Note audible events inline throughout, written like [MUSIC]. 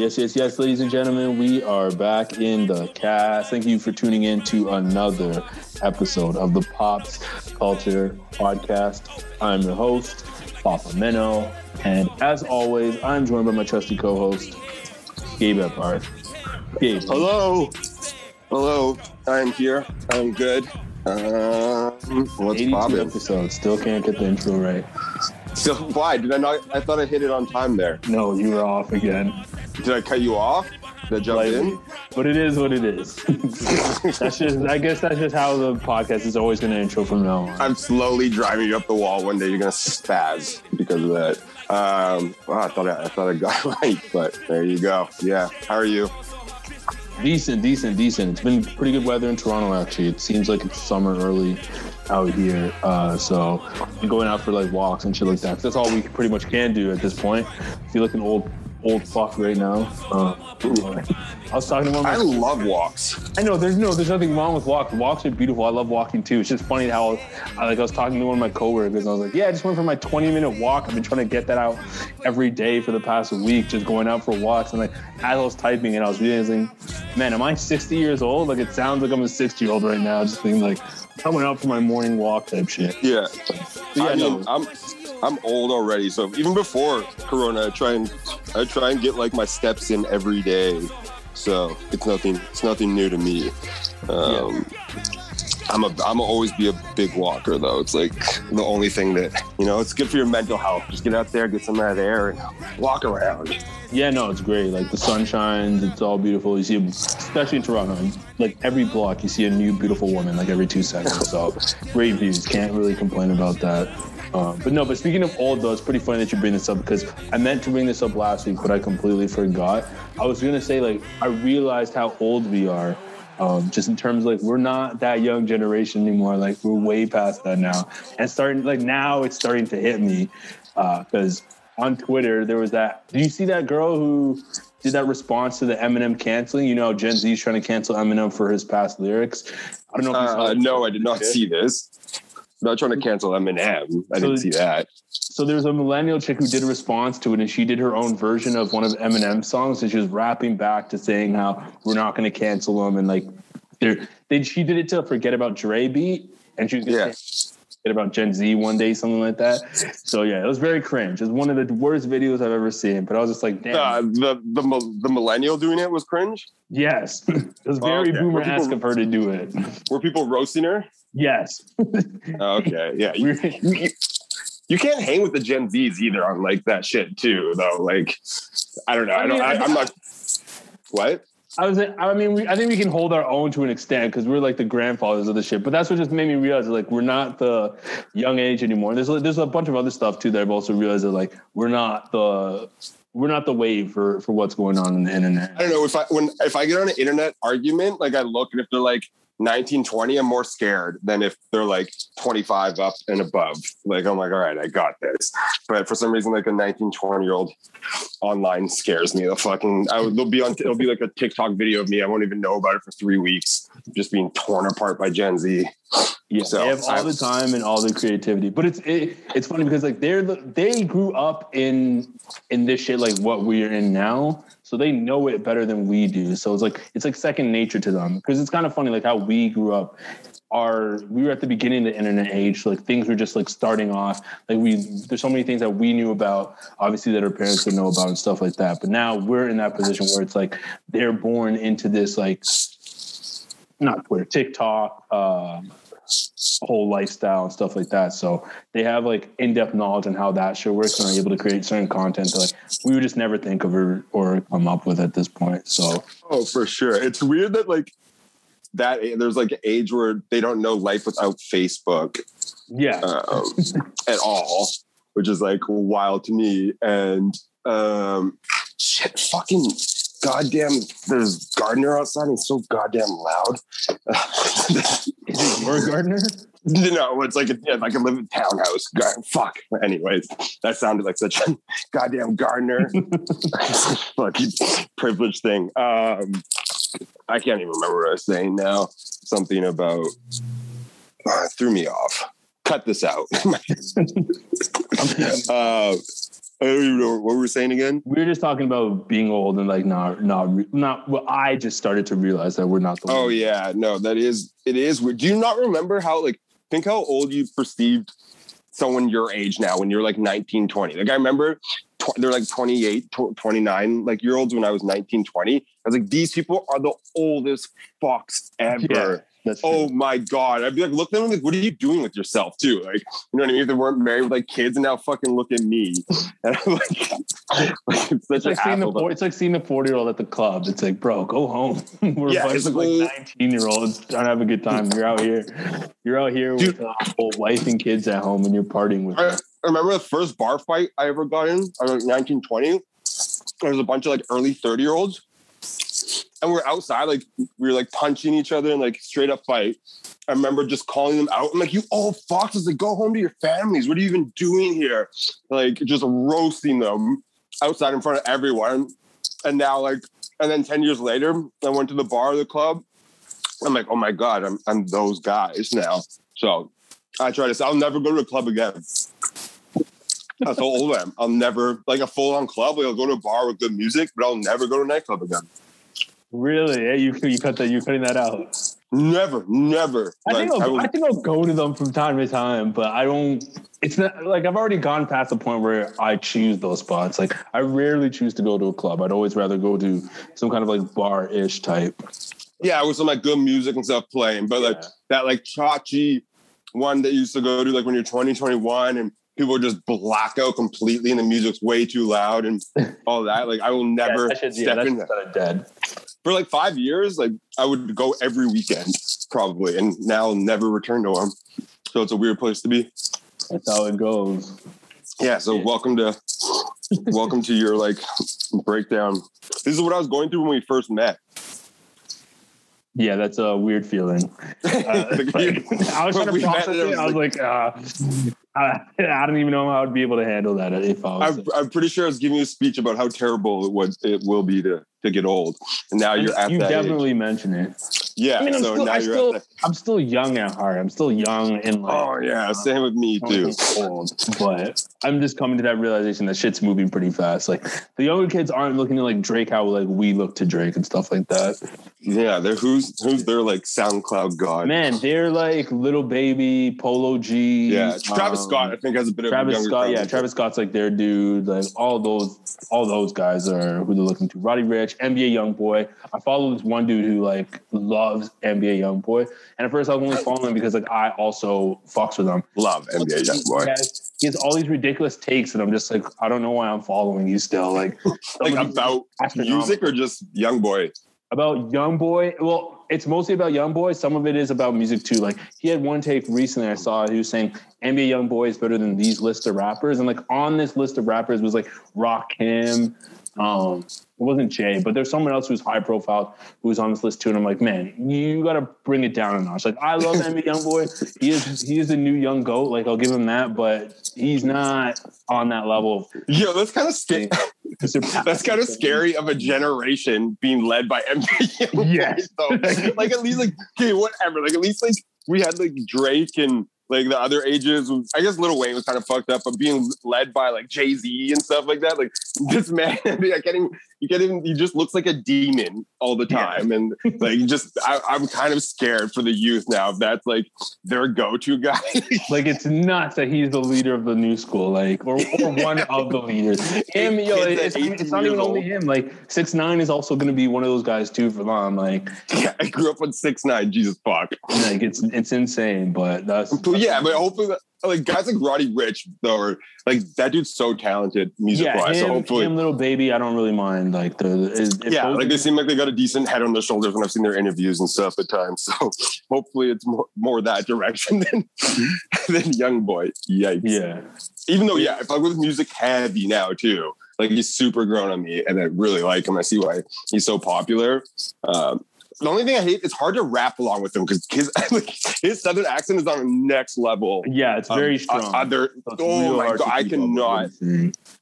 Yes, yes, yes, ladies and gentlemen, we are back in the cast. Thank you for tuning in to another episode of the Pops Culture Podcast. I'm your host, Papa Menno, and as always, I'm joined by my trusty co-host, Gabe Epard. Gabe, Hello. Hello. I'm here. I'm good. Um, what's 82 poppin'? episodes, still can't get the intro right. So why did I not? I thought I hit it on time there. No, you were off again. Did I cut you off? Did I jump Like, in? but it is what it is. [LAUGHS] that's just, I guess that's just how the podcast is always going to intro from now on. I'm slowly driving you up the wall. One day you're gonna spaz because of that. Um, wow, I thought I, I thought I got [LAUGHS] right, but there you go. Yeah. How are you? Decent, decent, decent. It's been pretty good weather in Toronto. Actually, it seems like it's summer early out here. Uh, so I'm going out for like walks and shit like that. That's all we pretty much can do at this point. I feel like an old old fuck right now. Uh, I was talking to one. Of my I love walks. I know there's no there's nothing wrong with walks. Walks are beautiful. I love walking too. It's just funny how I like I was talking to one of my coworkers and I was like, yeah, I just went for my 20 minute walk. I've been trying to get that out every day for the past week, just going out for walks. And like as I was typing and I was realizing, man, am I 60 years old? Like it sounds like I'm a 60 year old right now. Just being like coming out for my morning walk type shit. Yeah. yeah, I mean, no. I'm I'm old already, so even before Corona, I try and I try and get like my steps in every day. So it's nothing it's nothing new to me. Um, I'm a I'm a always be a big walker though. It's like the only thing that you know. It's good for your mental health. Just get out there, get some of that air, and walk around. Yeah, no, it's great. Like the sun shines, it's all beautiful. You see, especially in Toronto, like every block, you see a new beautiful woman like every two seconds. So great views. Can't really complain about that. Um, but no, but speaking of old though, it's pretty funny that you bring this up because I meant to bring this up last week, but I completely forgot. I was gonna say like I realized how old we are. Um, just in terms of like we're not that young generation anymore. Like we're way past that now, and starting like now it's starting to hit me because on Twitter there was that. Do you see that girl who did that response to the Eminem canceling? You know, Gen Z is trying to cancel Eminem for his past lyrics. I don't know. If you saw Uh, no, I did not see this. Not trying to cancel Eminem. I didn't see that. So there's a millennial chick who did a response to it, and she did her own version of one of Eminem's songs, and she was rapping back to saying how we're not going to cancel him, and like, they're, they she did it to forget about Dre beat, and she was going to Yeah. forget about Gen Z one day, something like that. So yeah, it was very cringe. It's one of the worst videos I've ever seen. But I was just like, damn, Uh, the the the millennial doing it was cringe. yes, [LAUGHS] it was very Okay. boomer people- of her to do it. Were people roasting her? Yes, Okay, yeah. You, you, you can't hang with the Gen Zs either on like that shit too, though. Like, I don't know. I, I don't. I, I'm not. What? I was. I mean, we, I think we can hold our own to an extent because we're like the grandfathers of the shit. But that's what just made me realize like we're not the young age anymore. There's there's a bunch of other stuff too that I've also realized that like we're not the we're not the wave for for what's going on in the internet. I don't know if I when if I get on an internet argument, like I look and if they're like 19, 20, I'm more scared than if they're like 25 up and above. Like, I'm like, all right, I got this. But for some reason, like a 19, 20 year old online scares me. The fucking, I would, they'll be on, it'll be like a TikTok video of me. I won't even know about it for three weeks, just being torn apart by Gen Z. Yeah, So, they have all the time and all the creativity. But it's it, it's funny because like they're the, they grew up in in this shit like what we're in now, so they know it better than we do. So it's like it's like second nature to them because it's kind of funny like how we grew up. Our we were at the beginning of the internet age, like things were just like starting off. Like we there's so many things that we knew about, obviously that our parents would know about and stuff like that. But now we're in that position where it's like they're born into this like not Twitter, TikTok, uh, whole lifestyle and stuff like that. So they have like in-depth knowledge on how that shit works and are able to create certain content that like we would just never think of or, or come up with at this point. So Oh, for sure. It's weird that like that there's like an age where they don't know life without Facebook yeah, um, at all, which is like wild to me. And um, shit, fucking goddamn, there's gardener outside. He's so goddamn loud. [LAUGHS] is it your gardener? no, it's like a, yeah, like a living townhouse. Gar- Fuck. Anyways, that sounded like such a [LAUGHS] goddamn gardener. [LAUGHS] Fucking privileged thing. Um, I can't even remember what I was saying now. Something about uh, threw me off. Cut this out. uh, I don't even know what we were saying again. We were just talking about being old and like not not not. Well, I just started to realize that we're not the. Oh ones. yeah, no, that is it is weird. Do you not remember how like think how old you perceived someone your age now when you're like 19, 20? Like I remember tw- they're like 28, tw- 29 like year olds when I was 19, 20. I was like, these people are the oldest fucks ever. Yeah, that's oh true. Oh my god! I'd be like, look at them like, what are you doing with yourself too? Like, you know what I mean? If they weren't married with like kids, and now fucking look at me. [LAUGHS] And I'm like, like it's such It's like seeing the it's like seeing the forty year old at the club. It's like, bro, go home. [LAUGHS] We're Yeah, it's like nineteen year olds trying to have a good time. You're out here, you're out here Dude. with a wife and kids at home, and you're partying with. I, them. I remember the first bar fight I ever got in. I was 19, 20. There was a bunch of like early 30 year olds. And we're outside, like we were like punching each other and like straight up fight. I remember just calling them out. I'm like, you old foxes, like go home to your families. What are you even doing here? Like just roasting them outside in front of everyone. And now like, and then 10 years later, I went to the bar or the club. I'm like, oh my God, I'm I'm those guys now. So I try to say I'll never go to a club again. That's how old I am. I'll never like a full on club. Like I'll go to a bar with good music, but I'll never go to a nightclub again. Really? Yeah, you you cut that. You're cutting that out. Never, never. I Like, think I I'll, will- I think I'll go to them from time to time, but I don't. It's not like I've already gone past the point where I choose those spots. Like I rarely choose to go to a club. I'd always rather go to some kind of like bar ish type. yeah, with some like good music and stuff playing, but like Yeah. that like chachi one that you used to go to like when you're 20, 21 and people just black out completely and the music's way too loud and all that. Like I will [LAUGHS] never yeah, that shit's, yeah, in of dead. For like five years, like I would go every weekend probably, and now I'll never return to them. So it's a weird place to be. That's how it goes. Yeah. So Yeah. welcome to welcome to your like breakdown. This is what I was going through when we first met. Yeah, that's a weird feeling. [LAUGHS] Uh, Like, like, I was trying to process it it. I was like, uh, I, I don't even know how I'd be able to handle that if I was. I'm, I'm pretty sure I was giving you a speech about how terrible it was. it will be to to get old, and now you're at you that definitely age. mention it. Yeah. I mean, I'm so still, now I you're still, at that. I'm still young at heart. I'm still young and like. Oh yeah, same with me too. old, but I'm just coming to that realization that shit's moving pretty fast. Like the younger kids aren't looking to like Drake how like we look to Drake and stuff like that. Yeah, they're who's who's their like SoundCloud god. Man, they're like Lil Baby Polo G. Yeah, Travis um, Scott I think has a bit of Travis Scott, yeah, Travis Scott's like their dude. Like all those, all those guys are who they're looking to. Roddy Ricch, NBA Young Boy. I follow this one dude who like loves NBA Young Boy, and at first I was only following him because like I also fucks with him. Love NBA young He boy. has, he has all these ridiculous takes, and I'm just like, I don't know why I'm following you still. Like, [LAUGHS] Like about music or just young boy. about young boy well it's mostly about young boys. some of it is about music too. Like he had one take recently i saw. He was saying nba young boy is better than these list of rappers. And like on this list of rappers was like Rakim um, it wasn't Jay, but there's someone else who's high profile who's on this list too. And I'm like, man, you got to bring it down a notch. Like, I love NBA Youngboy. He is he is the new young goat. Like, I'll give him that, but he's not on that level. Yo, that's kind of scary. that's kind of scary of a generation being led by [LAUGHS] NBA. Yes. so, like at least like okay, whatever. Like at least like we had like Drake and like the other ages. I guess Lil Wayne was kind of fucked up, but being led by like Jay Z and stuff like that, like this [LAUGHS] man, I can't even. You can't even. He just looks like a demon all the time, and like just. I, I'm kind of scared for the youth now. If that's like their go-to guy. [LAUGHS] like it's nuts that he's the leader of the new school, like or, or one of the leaders. [LAUGHS] Him, yo, it's, it's not even years only him. Like six nine is also going to be one of those guys too for long. Like, yeah, I grew up on six nine. Jesus fuck. like it's it's insane, but that's But yeah, but hopefully, like guys like Roddy Ricch though, are like that dude's so talented music yeah, wise. him, So hopefully, him, Lil Baby, I don't really mind. Like the if yeah, those- like they seem like they got a decent head on their shoulders when I've seen their interviews and stuff at times. [LAUGHS] So hopefully, it's more, more that direction than [LAUGHS] than young boy. Yikes. yeah. Even though, yeah, if I was music heavy now too, like he's super grown on me, and I really like him. I see why he's so popular. Um, the only thing I hate it's hard to rap along with him because his [LAUGHS] his southern accent is on a next level. Yeah, it's Um, very o- strong. Uh, Other, So it's oh my god, I cannot.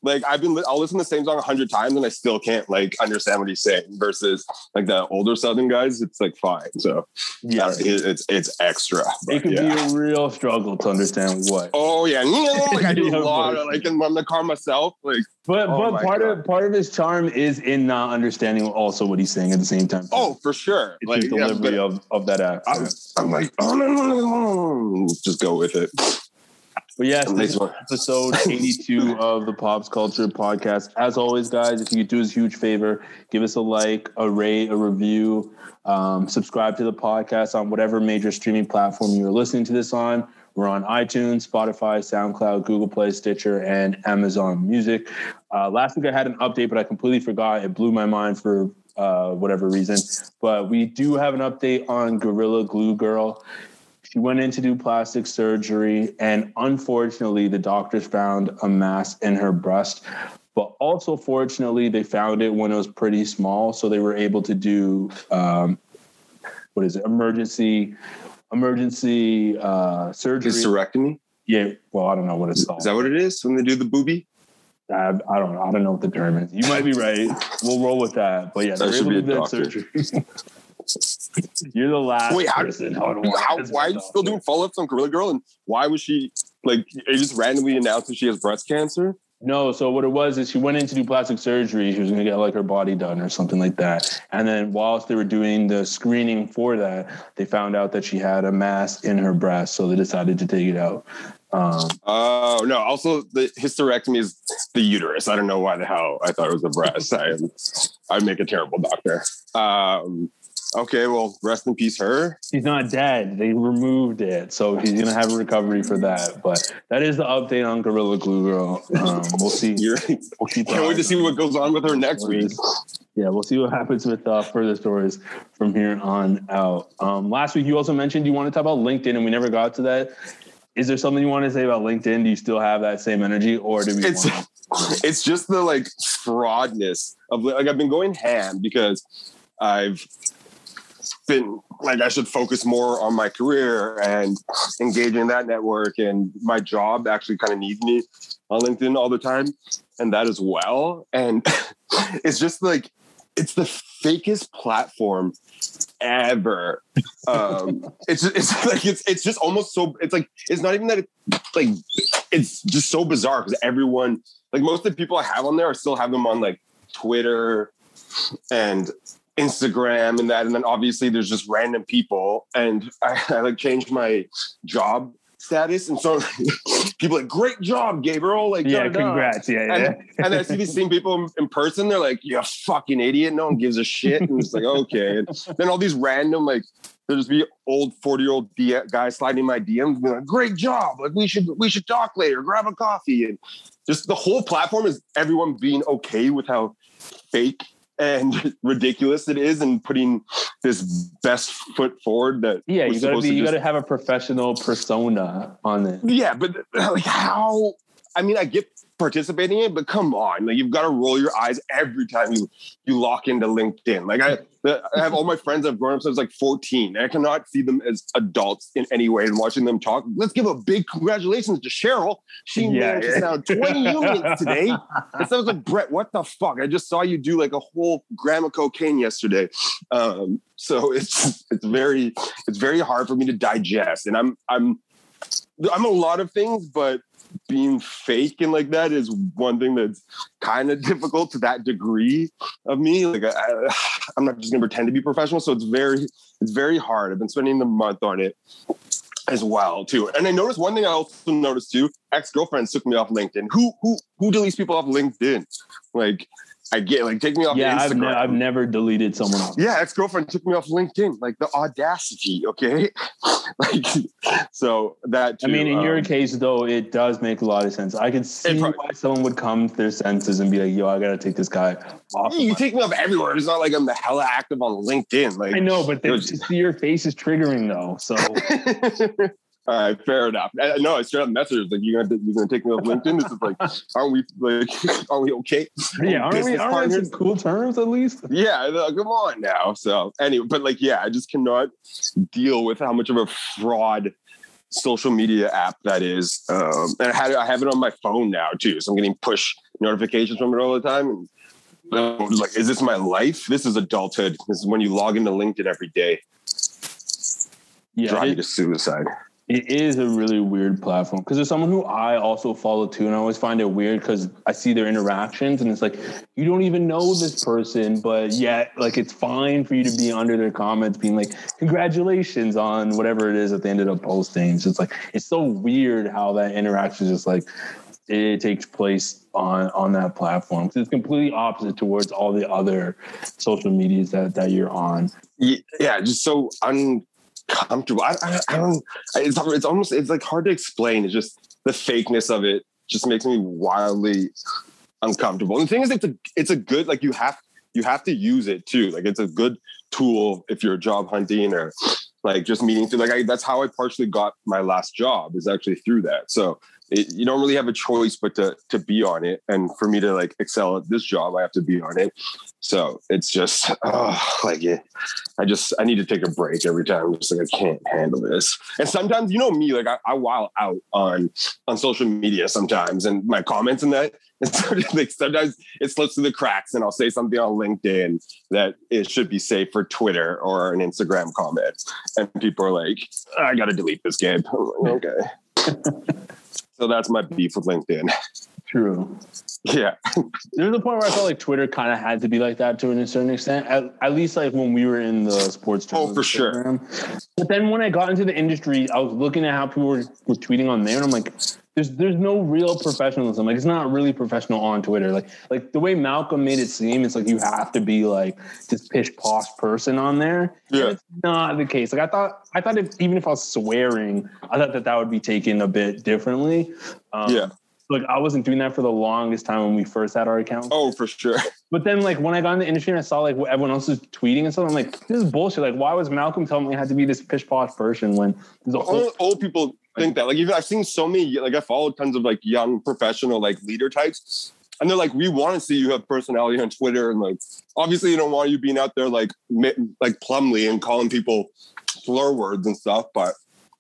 Like I've been, I'll listen to the same song a hundred times and I still can't like understand what he's saying. Versus like the older Southern guys, it's like fine. So Yeah, yeah, it, it's it's extra. it can yeah. be a real struggle to understand what. Oh yeah, [LAUGHS] like I do a lot of like in the car myself. Like But Oh but part God. of part of his charm is in not understanding also what he's saying at the same time. oh, for sure. It's Like his yeah, delivery but of, of that I'm. I'm like, oh no, no, no, no, no. just go with it. But yes, this is episode 82 of the Pops Culture Podcast. As always, guys, if you could do us a huge favor, give us a like, a rate, a review, um, subscribe to the podcast on whatever major streaming platform you're listening to this on. We're on iTunes, Spotify, SoundCloud, Google Play, Stitcher, and Amazon Music. Uh, last week I had an update, but I completely forgot. It blew my mind for uh, whatever reason. But we do have an update on Gorilla Glue Girl. She went in to do plastic surgery, and unfortunately, the doctors found a mass in her breast. But also, fortunately, they found it when it was pretty small, so they were able to do um, what is it? Emergency, emergency uh, surgery. Hysterectomy. yeah, well, I don't know what it's called. Is that what it is when they do the booby? I, I don't know. I don't know what the term is. You might be right. We'll roll with that. But yeah, That should be a doctor. surgery. [LAUGHS] You're the last Wait, how- person. Want How, why are you still doing follow-ups on Gorilla Girl? And why was she like? You just randomly announcing she has breast cancer? No, so what it was is she went in to do plastic surgery. She was going to get like her body done or something like that. And then whilst they were doing the screening for that, they found out that she had a mass in her breast. So they decided to take it out. Um, Oh no! Also, the hysterectomy is the uterus. I don't know why the hell I thought it was the breast. I I'd make a terrible doctor. Um, okay, well, rest in peace, her. she's not dead. They removed it. So she's going to have a recovery for that. But that is the update on Gorilla Glue Girl. Um, we'll see. [LAUGHS] You're, We'll keep can't wait to see what goes on with her next week. Yeah, we'll see what happens with uh, further stories from here on out. Um, last week, you also mentioned you want to talk about LinkedIn, and we never got to that. Is there something you want to say about LinkedIn? Do you still have that same energy, or do we? It's [LAUGHS] it's just the like fraudness of like I've been going ham because I've been like I should focus more on my career and engage in that network and my job actually kind of needs me on LinkedIn all the time and that as well and [LAUGHS] it's just like it's the fakest platform ever. Um [LAUGHS] it's it's like it's it's just almost so it's like it's not even that it, like it's just so bizarre because everyone like most of the people I have on there I still have them on like Twitter and Instagram and that. And then obviously there's just random people. And [LAUGHS] I, I like changed my job status. And so [LAUGHS] people like, great job, Gabriel. Like, yeah, da-da-da. congrats. Yeah, yeah. And, [LAUGHS] and I see these same people in, person. They're like, "You fucking idiot! No one gives a shit." And it's like, okay. And then all these random like, there'll just be old forty year old D- guys sliding my DMs, and be like, "Great job! Like we should we should talk later. Grab a coffee." And just the whole platform is everyone being okay with how fake and [LAUGHS] ridiculous it is, and putting this best foot forward. That yeah, you gotta be. to You just- gotta have a professional persona on it. yeah, but like how? I mean, I get participating in it, but come on, like you've got to roll your eyes every time you you lock into LinkedIn. Like I, I have all my friends have grown up since like 14. And I cannot see them as adults in any way and watching them talk. Let's give a big congratulations to Cheryl. She Yeah, managed to yeah. sound 20 units [LAUGHS] today. And so I was like, Brett, what the fuck? I just saw you do like a whole gram of cocaine yesterday. Um, so it's it's very it's very hard for me to digest. And I'm I'm I'm a lot of things, but being fake and like that is one thing that's kind of difficult to that degree of me. Like I, I'm not just gonna pretend to be professional, so it's very it's very hard. I've been spending the month on it as well too. And I noticed one thing I also noticed too: ex girlfriends took me off LinkedIn. Who who who deletes people off LinkedIn? Like I get like take me off Yeah, I've, ne- I've never deleted someone off. Yeah, ex girlfriend took me off LinkedIn. Like the audacity, okay? [LAUGHS] like, so that. Too, I mean, in your um, case, though, it does make a lot of sense. I could see probably- why someone would come to their senses and be like, "Yo, I gotta take this guy off." you take me off everywhere. It's not like I'm the hella active on LinkedIn. Like I know, but was- your face is triggering, though. So [LAUGHS] All right, fair enough. I, I know I straight up messaged like you're gonna you're gonna take me off LinkedIn. This is like, [LAUGHS] aren't we like [LAUGHS] are we okay? yeah, aren't we? Aren't we on cool terms at least? Yeah, uh, come on now. So anyway, but like, yeah, I just cannot deal with how much of a fraud social media app that is. Um, and I had I have it on my phone now too, so I'm getting push notifications from it all the time. And I'm like, is this my life? This is adulthood. This is when you log into LinkedIn every day. Yeah, Drive it- to suicide. It is a really weird platform because there's someone who I also follow too, and I always find it weird because I see their interactions and it's like you don't even know this person, but yet like it's fine for you to be under their comments being like congratulations on whatever it is that they ended up posting. So it's like it's so weird how that interaction is just like it takes place on on that platform. it's completely opposite towards all the other social medias that that you're on. Yeah, just so uncomfortable. I, I, I don't. It's it's almost it's like hard to explain. It's just the fakeness of it just makes me wildly uncomfortable. And the thing is, it's a it's a good like you have you have to use it too. Like it's a good tool if you're job hunting or like just meeting through. Like I, that's how I partially got my last job is actually through that. So. It, you don't really have a choice but to to be on it, and for me to like excel at this job, I have to be on it. So it's just oh, like it, I just I need to take a break every time. I'm just like I can't handle this. And sometimes you know me, like I, I wild out on on social media sometimes, and my comments and that. [LAUGHS] And so like sometimes it slips through the cracks, and I'll say something on LinkedIn that it should be safe for Twitter or an Instagram comment, and people are like, "I got to delete this, Gabe." Like, okay. [LAUGHS] so that's my beef with LinkedIn. [LAUGHS] True. Yeah. There's a point where I felt like Twitter kind of had to be like that to a certain extent. At, at least like when we were in the sports. Oh, for journalism sure. program. But then when I got into the industry, I was looking at how people were, were tweeting on there, and I'm like, there's there's no real professionalism. Like it's not really professional on Twitter. Like like the way Malcolm made it seem, it's like you have to be like this pish posh person on there. And Yeah. it's not the case. Like I thought I thought if, even if I was swearing, I thought that that would be taken a bit differently. Um, Yeah. Like I wasn't doing that for the longest time when we first had our account. Oh, for sure. [LAUGHS] But then, like when I got in the industry and I saw like what everyone else was tweeting and stuff, I'm like, this is bullshit. Like, why was Malcolm telling me I had to be this pish posh person when there's a whole old people think that. Like even I've seen so many. Like I followed tons of like young professional like leader types, and they're like, we want to see you have personality on Twitter, and like obviously you don't want you being out there like like Plumlee and calling people slur words and stuff, but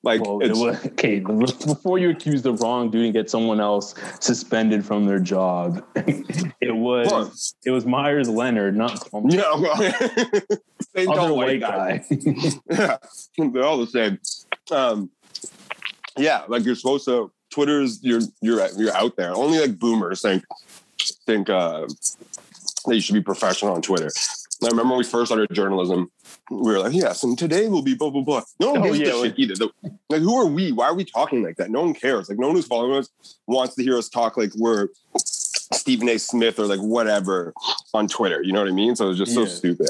like Well, it was, [LAUGHS] okay, before you accuse the wrong dude and get someone else suspended from their job, [LAUGHS] it was Huh. it was Meyers Leonard, not Plum- yeah, [LAUGHS] well, same other white guy. guy. yeah, they're all the same. Um, yeah, like you're supposed to. Twitter's you're you're you're out there. Only like boomers think think uh, that you should be professional on Twitter. I remember when we first started journalism, we were like, yes, and today will be blah blah blah. No one Oh, gives yeah, like- shit either. The- like, who are we? Why are we talking like that? No one cares. Like, no one who's following us wants to hear us talk like we're Stephen A. Smith or like whatever on Twitter. You know what I mean? So it's just so stupid.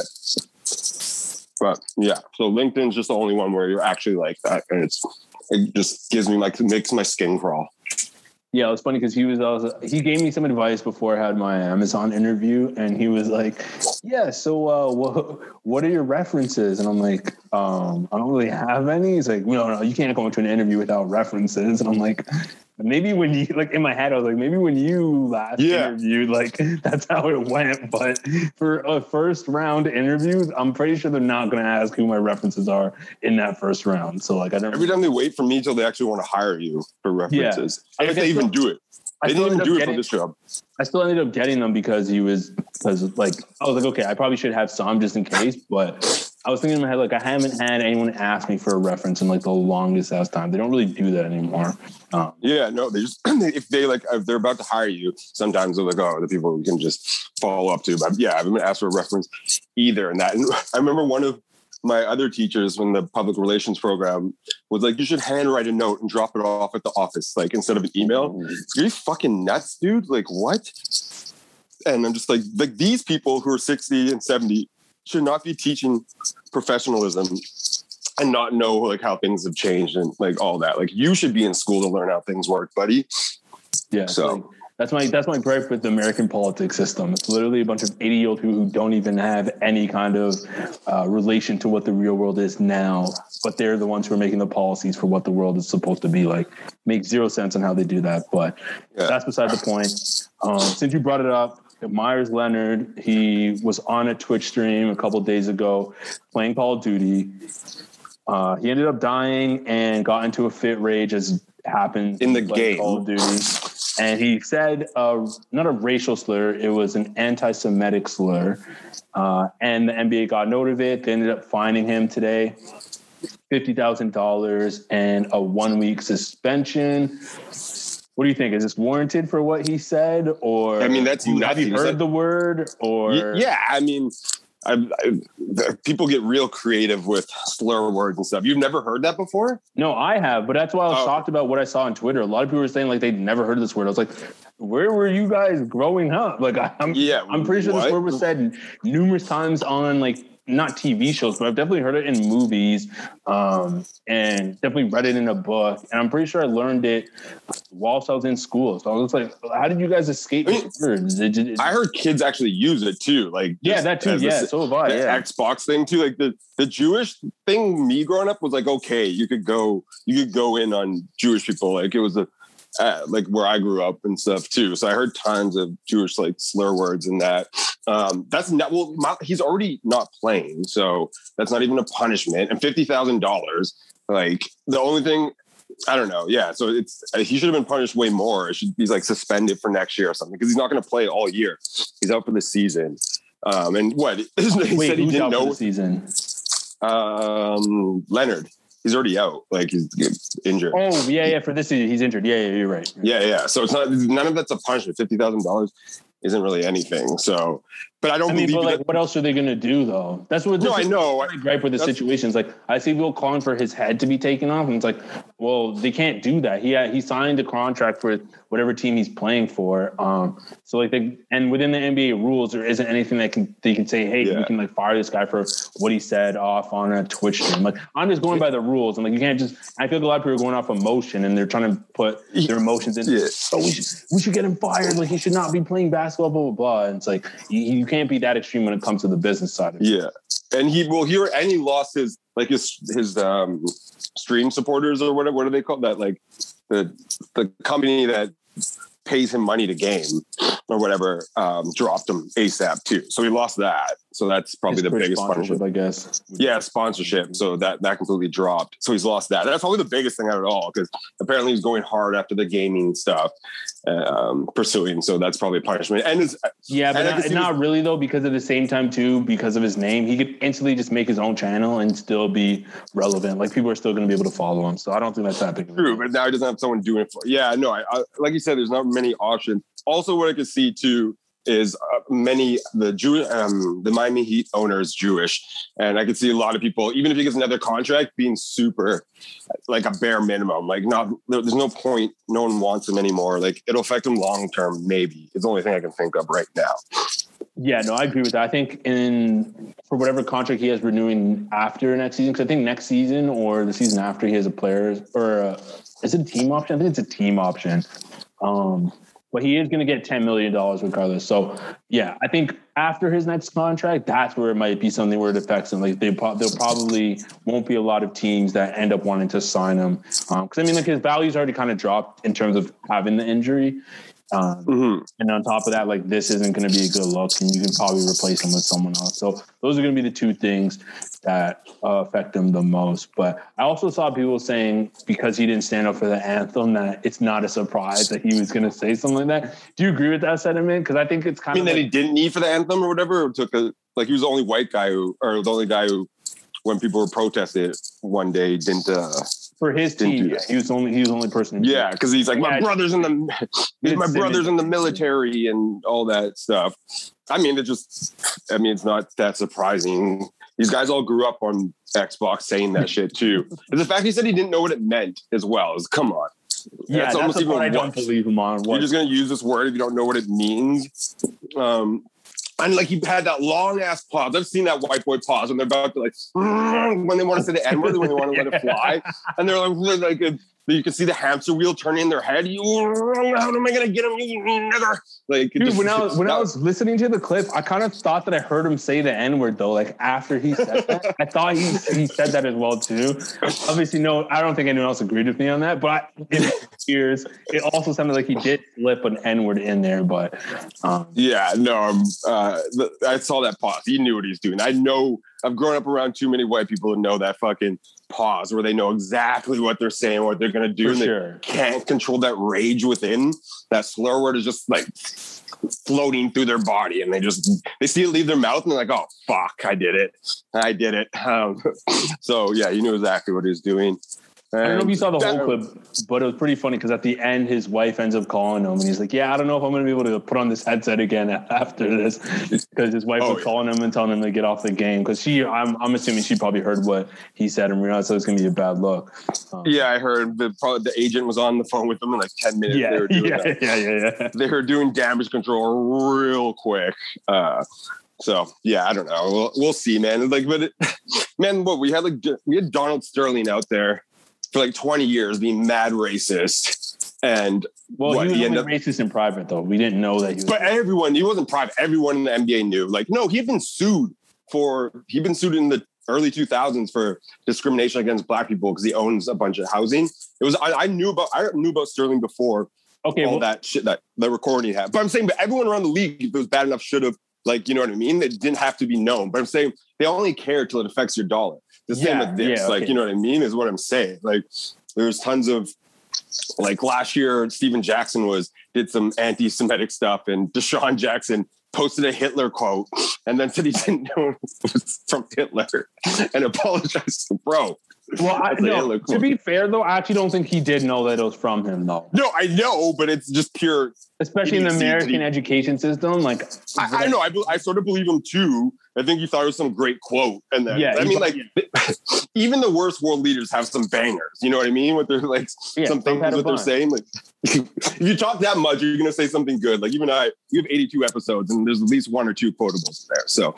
But yeah, so LinkedIn's just the only one where you're actually like that, and it's it just gives me like makes my skin crawl. Yeah, it's funny because he was also he gave me some advice before I had my Amazon interview, and he was like, "Yeah, so uh, what what are your references?" And I'm like, um, "I don't really have any." He's like, "No, no, you can't go into an interview without references." And I'm like, maybe when you like in my head, I was like, maybe when you last Yeah. interviewed, like [LAUGHS] that's how it went. But for a first round interview, I'm pretty sure they're not going to ask who my references are in that first round. So like, I don't. Every time they wait for me till they actually want to hire you for references, if I they even do it. I They didn't even do it for this job. I still ended up getting them because he was because like I was like, okay, I probably should have some just in case. But I was thinking in my head like I haven't had anyone ask me for a reference in like the longest ass time. They don't really do that anymore. Um, Yeah, no, they just [CLEARS THROAT] if they like if they're about to hire you, sometimes they're like, oh, the people we can just follow up to. But yeah, I haven't been asked for a reference either. And that and [LAUGHS] I remember one of my other teachers in the public relations program was like, you should handwrite a note and drop it off at the office, like instead of an email. Are you fucking nuts, dude? Like what? And I'm just like, like these people who are 60 and 70 should not be teaching professionalism and not know like how things have changed and like all that. Like you should be in school to learn how things work, buddy. Yeah. So- like, that's my that's my gripe with the American politics system. It's literally a bunch of 80 year old people who don't even have any kind of uh, relation to what the real world is now, but they're the ones who are making the policies for what the world is supposed to be like. Makes zero sense on how they do that, but Yeah. that's beside the point. Um, since you brought it up, Meyers Leonard, he was on a Twitch stream a couple days ago playing Call of Duty. Uh, he ended up dying and got into a fit rage as happened In the game. Call of Duty. And he said, uh, not a racial slur, it was an anti Semitic slur. Uh, and the NBA got note of it. They ended up fining him today $50,000 and a one week suspension. What do you think? Is this warranted for what he said? Or I mean, that's have you heard the word? Or Y- yeah, I mean, I, I, people get real creative with slur words and stuff. You've never heard that before? No, I have, but that's why I was Oh. shocked about what I saw on Twitter. A lot of people were saying like they'd never heard of this word. I was like, where were you guys growing up? Like, [LAUGHS] I'm Yeah, I'm pretty sure what? this word was said numerous times on like not TV shows, but I've definitely heard it in movies, um, and definitely read it in a book. And I'm pretty sure I learned it whilst I was in school. So I was like, how did you guys escape I mean, this word? Is it- is it- I heard kids actually use it too. Like yeah, that too. Yeah, so have I. Yeah. Xbox thing too. Like the the Jewish thing. Me growing up was like okay, you could go you could go in on Jewish people. Like it was a uh, like where I grew up and stuff too. So I heard tons of Jewish like slur words and that. Um, that's not well. My, he's already not playing, so that's not even a punishment. And fifty thousand dollars. Like the only thing. I don't know. Yeah, so it's uh, he should have been punished way more. It should be like suspended for next year or something because he's not going to play all year. He's out for the season. Um, and what [LAUGHS] he Wait, said he who's didn't out for know. the season? Um, Leonard, he's already out. Like he's injured. Oh, yeah, yeah. For this season, he's injured. Yeah, yeah, you're right. Yeah, yeah. So it's not none of that's a punishment. Fifty thousand dollars isn't really anything. So, but I don't I mean, believe like, what else are they going to do though? That's what. No, I know. my gripe with the situations. Like, I see people calling for his head to be taken off, and it's like, well, they can't do that. He he signed a contract for whatever team he's playing for. Um, so like, they and within the NBA rules, there isn't anything that can they can say, hey, Yeah. we can like fire this guy for what he said off on a Twitch stream. Like, I'm just going by the rules. I'm like, you can't just. I feel like a lot of people are going off emotion, and they're trying to put their emotions into. Yeah. Oh, we should we should get him fired. Like, he should not be playing basketball. Blah blah blah. And it's like you can't be that extreme when it comes to the business side. Yeah, and he will hear, and he lost his like his his um stream supporters or whatever. What do they call That like the the company that pays him money to game or whatever um, dropped him ASAP too. So he lost that. So that's probably the biggest sponsorship, punishment. I guess. Yeah, sponsorship. So that that completely dropped. So he's lost that. That's probably the biggest thing out of all because apparently he's going hard after the gaming stuff, um, pursuing. So that's probably a punishment. And it's Yeah, but And not, not really though, because at the same time too, because of his name, he could instantly just make his own channel and still be relevant. Like people are still going to be able to follow him. So I don't think that's that big. True, but now he doesn't have someone doing it for. Yeah, no, I, I like you said, there's not many options. Also, what I could see too is uh, many the Jew, um, the Miami Heat owner is Jewish, and I could see a lot of people, even if he gets another contract, being super like a bare minimum. Like, not there- there's no point. No one wants him anymore. Like, it'll affect him long term. Maybe it's the only thing I can think of right now. Yeah, no, I agree with that. I think in for whatever contract he has renewing after next season, because I think next season or the season after he has a player or a, is it a team option? I think it's a team option. Um, but he is going to get ten million dollars regardless. So yeah, I think after his next contract, that's where it might be something where it affects him. Like they pro- there probably won't be a lot of teams that end up wanting to sign him um, because I mean, like his value's already kind of dropped in terms of having the injury. Um, Mhm. and on top of that, like this isn't going to be a good look, and you can probably replace him with someone else. So those are going to be the two things that uh, affect him the most. But I also saw people saying because he didn't stand up for the anthem that it's not a surprise that he was going to say something like that. Do you agree with that sentiment? Because I think it's I kind mean, of that like, he didn't need for the anthem or whatever. Or took a like he was the only white guy who, or the only guy who, when people were protesting one day, didn't. uh for his team. Yeah, he was the only he was the only person. Yeah, because he's like my Yeah. brothers in the my brothers in the military and all that stuff. I mean, it just I mean, it's not that surprising. These guys all grew up on Xbox saying that shit too. And the fact he said he didn't know what it meant as well is come on. yeah. That's, almost the part I don't worse. believe him on. You're just gonna use this word if you don't know what it means. Um, and like he had that long ass pause. I've seen that white boy pause when they're about to like [LAUGHS] when they want to say the N word, when they want to let it [LAUGHS] fly, and they're like, like you can see the hamster wheel turning in their head. You, how am I gonna get him? You. Like Dude, just- when I was when I was listening to the clip, I kind of thought that I heard him say the N word though. Like after he said that, I thought he he said that as well too. Obviously, no, I don't think anyone else agreed with me on that. But in my ears, it also sounded like he did slip an N word in there. But um, Yeah, no, um, uh, I saw that pause. He knew what he's doing. I know I've grown up around too many white people to know that fucking pause where they know exactly what they're saying, what they're gonna do, for and they can't control that rage within. That slur word is just like floating through their body, and they just they see it leave their mouth, and they're like, "Oh fuck, I did it, I did it." Um, [LAUGHS] so yeah, you knew exactly what he was doing. I don't know if you saw the And- whole clip, but it was pretty funny because at the end, his wife ends up calling him, and he's like, "Yeah, I don't know if I'm going to be able to put on this headset again [LAUGHS] after this," because his wife Oh, was yeah. calling him and telling him to get off the game because she, I'm, I'm assuming she probably heard what he said and realized it was going to be a bad look. Um, Yeah, I heard the probably the agent was on the phone with them in like ten minutes. yeah, they were doing [LAUGHS] yeah, that. yeah, yeah, yeah. they were doing damage control real quick. Uh, so yeah, I don't know. We'll, we'll see, man. Like, but it, man, what we had like we had Donald Sterling out there for like 20 years being mad racist, and Well, What, he was he up- racist in private, though. We didn't know that he was. but everyone he wasn't private. Everyone in the NBA knew. Like, no, he'd been sued for he'd been sued in the early 2000s for discrimination against black people because he owns a bunch of housing. It was I, I knew about I knew about Sterling before okay, all well, that shit that the recording had. But I'm saying, but everyone around the league, if it was bad enough, should have like, you know what I mean? It didn't have to be known. But I'm saying they only care till it affects your dollar. The same Yeah, with this, yeah, like, you know what I mean? Is what I'm saying. Like, there's tons of like last year, Stephen Jackson was did some anti-Semitic stuff, and DeSean Jackson posted a Hitler quote and then said he didn't know it was from Hitler and apologized. To bro, well I, no, to be fair, though, I actually don't think he did know that it was from him, though. no, I know, but it's just pure Especially in the Did he- did American he- education system, like I, I know. I, I sort of believe him too. I think he thought it was some great quote, and then Yeah, I mean, like [LAUGHS] even the worst world leaders have some bangers. You know what I mean? What they're like, Yeah, some things what they're saying. Like, if [LAUGHS] you talk that much, you're gonna say something good. Like even I, we have 82 episodes, and there's at least one or two quotables there. So,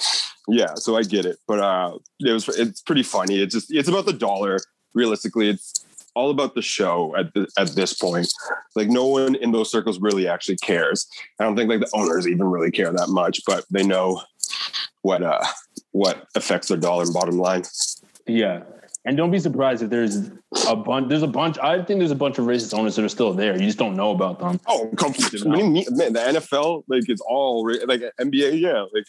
yeah, so I get it. But uh, it was it's pretty funny. It's just it's about the dollar. Realistically, it's all about the show at the, at this point. Like no one in those circles really actually cares. I don't think like the owners even really care that much, but they know what uh what affects their dollar and bottom line. Yeah. And don't be surprised if there's a bunch. There's a bunch. I think there's a bunch of racist owners that are still there. You just don't know about them. Oh, come, what do you mean? Man, the NFL like it's all like NBA. Yeah, like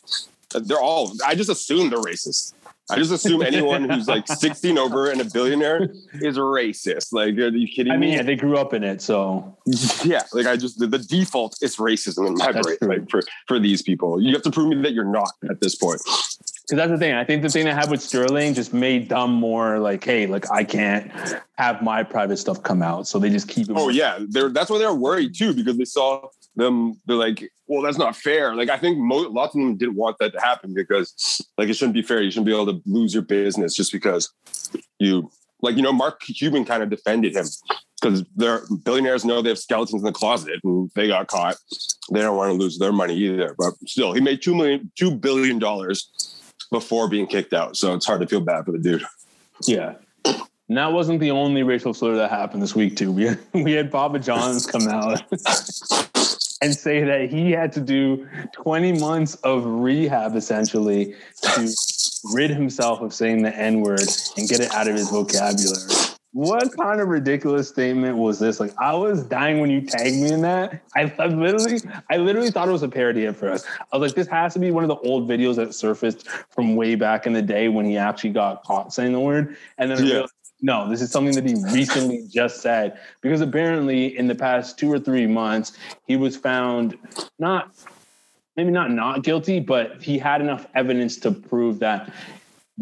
they're all. I just assume they're racist. I just assume anyone who's like 16 over and a billionaire is racist. Like, are you kidding me? I mean, me? yeah, they grew up in it, so yeah, like I just the, the default is racism in my That's brain. true. Like for for these people, you have to prove me that you're not at this point. because that's the thing. I think the thing that happened with Sterling just made them more like, hey, like I can't have my private stuff come out, so they just keep it. Oh yeah, they're that's why they're worried too because they saw them. They're like, well, that's not fair. Like I think mo- lots of them didn't want that to happen because like it shouldn't be fair. You shouldn't be able to lose your business just because you like you know Mark Cuban kind of defended him because they're billionaires know they have skeletons in the closet and they got caught. They don't want to lose their money either. But still, he made two million, two billion dollars before being kicked out. So it's hard to feel bad for the dude. yeah. And that wasn't the only racial slur that happened this week too. We had, we had Papa John's come out. [LAUGHS] and say that he had to do 20 months of rehab essentially to rid himself of saying the N word and get it out of his vocabulary. What kind of ridiculous statement was this? Like, I was dying when you tagged me in that. I, I literally, I literally thought it was a parody at first. I was like, this has to be one of the old videos that surfaced from way back in the day when he actually got caught saying the word. And then I realized, no, this is something that he recently just said because apparently in the past two or three months he was found not maybe not not guilty, but he had enough evidence to prove that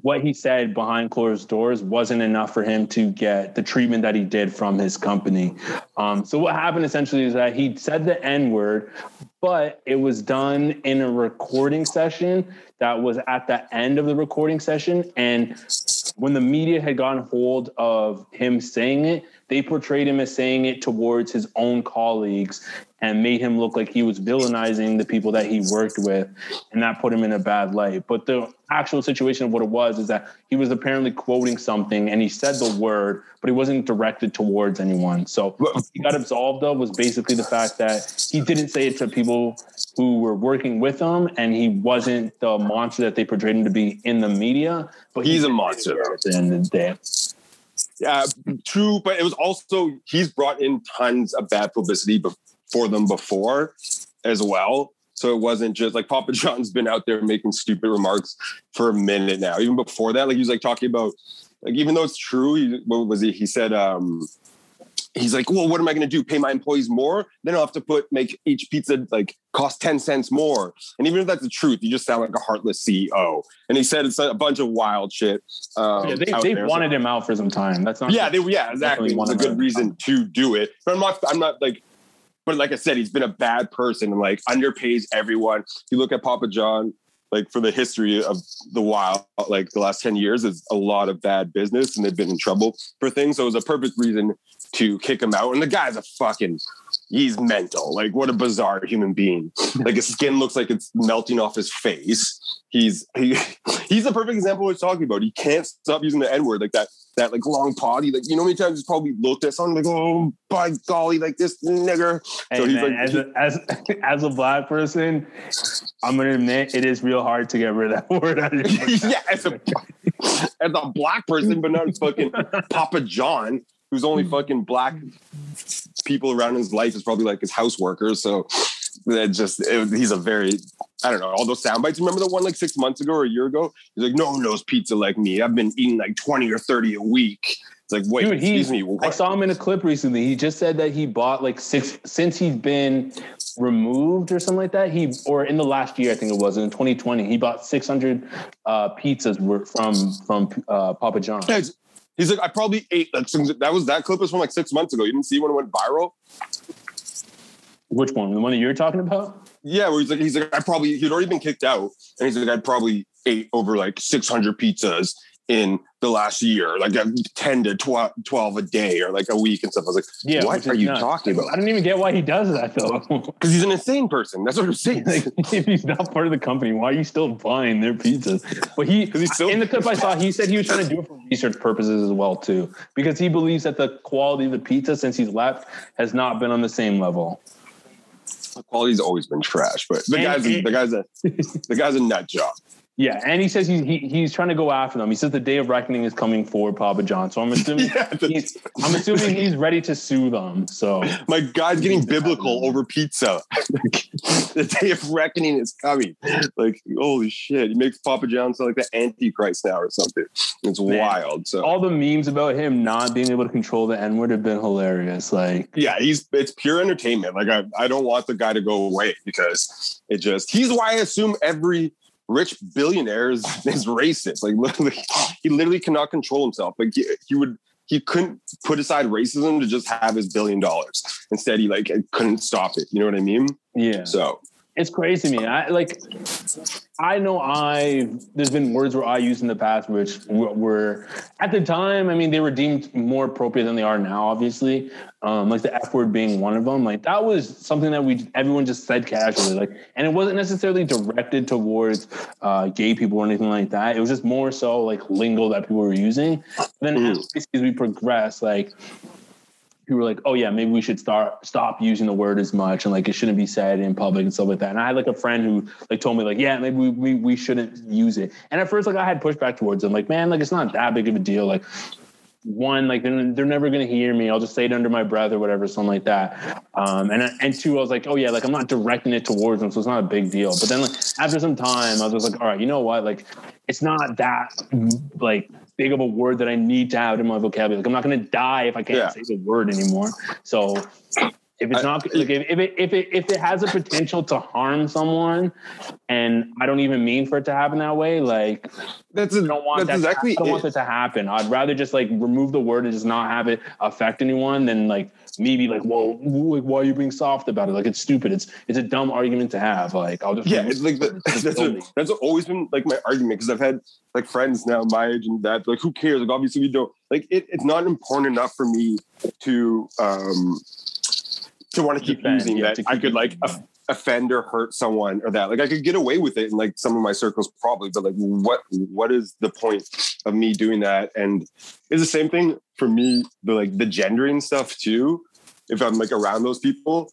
what he said behind closed doors wasn't enough for him to get the treatment that he did from his company. Um, so what happened essentially is that he said the N word, but it was done in a recording session that was at the end of the recording session. And when the media had gotten hold of him saying it, they portrayed him as saying it towards his own colleagues and made him look like he was villainizing the people that he worked with. And that put him in a bad light. But the actual situation of what it was is that he was apparently quoting something and he said the word, but he wasn't directed towards anyone. So what he got absolved of was basically the fact that he didn't say it to people who were working with him and he wasn't the monster that they portrayed him to be in the media. But he He's a monster, At the end of the day. Yeah, true, but it was also he's brought in tons of bad publicity for them before as well. So it wasn't just like Papa [LAUGHS] John's been out there making stupid remarks for a minute now. Even before that, like he was like talking about like even though it's true, he, what was he? He said um he's like, well, what am I going to do? Pay my employees more? Then I'll have to put make each pizza like cost ten cents more. And even if that's the truth, you just sound like a heartless CEO. And he said it's a bunch of wild shit. Um, Yeah, they they. So- wanted him out for some time. That's not yeah, they, yeah, exactly. It's a good reason to do it. But I'm not. I'm not like. But like I said, he's been a bad person and like underpays everyone. You look at Papa John, like for the history of the wild, like the last ten years, is a lot of bad business, and they've been in trouble for things. So it was a perfect reason to kick him out. And the guy's a fucking. He's mental. Like what a bizarre human being. [LAUGHS] Like his skin looks like it's melting off his face. He's he, [LAUGHS] he's the perfect example of what he's talking about. He can't stop using the N word like that that like long potty. Like you know how many times he's probably looked at someone like, oh by golly, like this nigger. Hey, so he's man, like, as, a, as [LAUGHS] as a black person, I'm gonna admit it is real hard to get rid of that word out of your yeah, as a as a black person, but not as fucking Papa John, who's only fucking black people around his life is probably like his house workers. So that just it, he's a very I don't know all those sound bites. Remember the one like six months ago or a year ago? He's like, no one knows pizza like me. I've been eating like twenty or thirty a week. It's like, wait, Dude, excuse me. I saw him in a clip recently. He just said that he bought like six since he's been removed or something like that. He or in the last year, I think it was in 2020, he bought 600 uh, pizzas from from uh, Papa John. Yeah, it's- He's like, I probably ate like some, that was that clip was from like six months ago. You didn't see when it went viral? Which one? The one that you're talking about? Yeah, where he's like, he's like, I probably he'd already been kicked out, and he's like, I probably ate over like 600 pizzas in the last year, like uh, 10 to 12, 12 a day or like a week and stuff. I was like, Yeah. what are you nuts. talking about? I don't even get why he does that though. [LAUGHS] Because he's an insane person. That's what I'm saying. like, [LAUGHS] if he's not part of the company, why are you still buying their pizzas? But he, he's still- in the clip I saw, he said he was trying to do it for research purposes as well too, because he believes that the quality of the pizza since he's left has not been on the same level. the quality's always been trash, but the And- guy's and- the guy's a [LAUGHS] the guy's a nut job. Yeah, and he says he, he he's trying to go after them. He says the day of reckoning is coming for Papa John. So I'm assuming [LAUGHS] Yeah, he's, I'm assuming he's ready to sue them. So My guy's getting biblical over pizza. [LAUGHS] the day of reckoning is coming. Like, holy shit. He makes Papa John sound like the Antichrist now or something. It's Man. wild. So all the memes about him not being able to control the N word have been hilarious. Like yeah, he's it's pure entertainment. Like I, I don't want the guy to go away because it just he's why I assume every rich billionaire is, [LAUGHS] is racist. Like literally, he literally cannot control himself. Like he, he would he couldn't put aside racism to just have his billion dollars. Instead, he like couldn't stop it. You know what I mean? yeah, So it's crazy to me. I like. I know I there's been words where I used in the past which were, at the time. I mean, they were deemed more appropriate than they are now. Obviously, um, like the F word being one of them. Like that was something that we everyone just said casually. Like, and it wasn't necessarily directed towards uh, gay people or anything like that. It was just more so like lingo that people were using. then as, as we progress, like people were like, "Oh yeah, maybe we should start stop using the word as much, and like it shouldn't be said in public and stuff like that." And I had like a friend who like told me like, "Yeah, maybe we we, we shouldn't use it." And at first, like I had pushback towards them, like, "Man, like it's not that big of a deal." Like one, like they're, they're never gonna hear me. I'll just say it under my breath or whatever, something like that. Um, and and two, I was like, "Oh yeah, like I'm not directing it towards them, so it's not a big deal." But then like after some time, I was like, "All right, you know what? Like it's not that like." Big of a word that I need to have in my vocabulary. Like I'm not going to die if I can't Yeah. say the word anymore. So if it's I- not like if, if it if it if it has a potential to harm someone, and I don't even mean for it to happen that way, like That's a, I don't want that. exactly I don't want it. that to happen. I'd rather just like remove the word and just not have it affect anyone than like me be like, well, like why are you being soft about it? Like it's stupid. It's it's a dumb argument to have. Like I'll just Yeah, it's like the, [LAUGHS] that's what, that's always been like my argument because I've had like friends now my age and that like who cares? Like obviously we don't like it, it's not important enough for me to um to want to keep Defend, using yeah, that to I could like offend or hurt someone or that like I could get away with it in like some of my circles probably but like what what is the point of me doing that? And it's the same thing for me the like the gendering stuff too. If I'm like around those people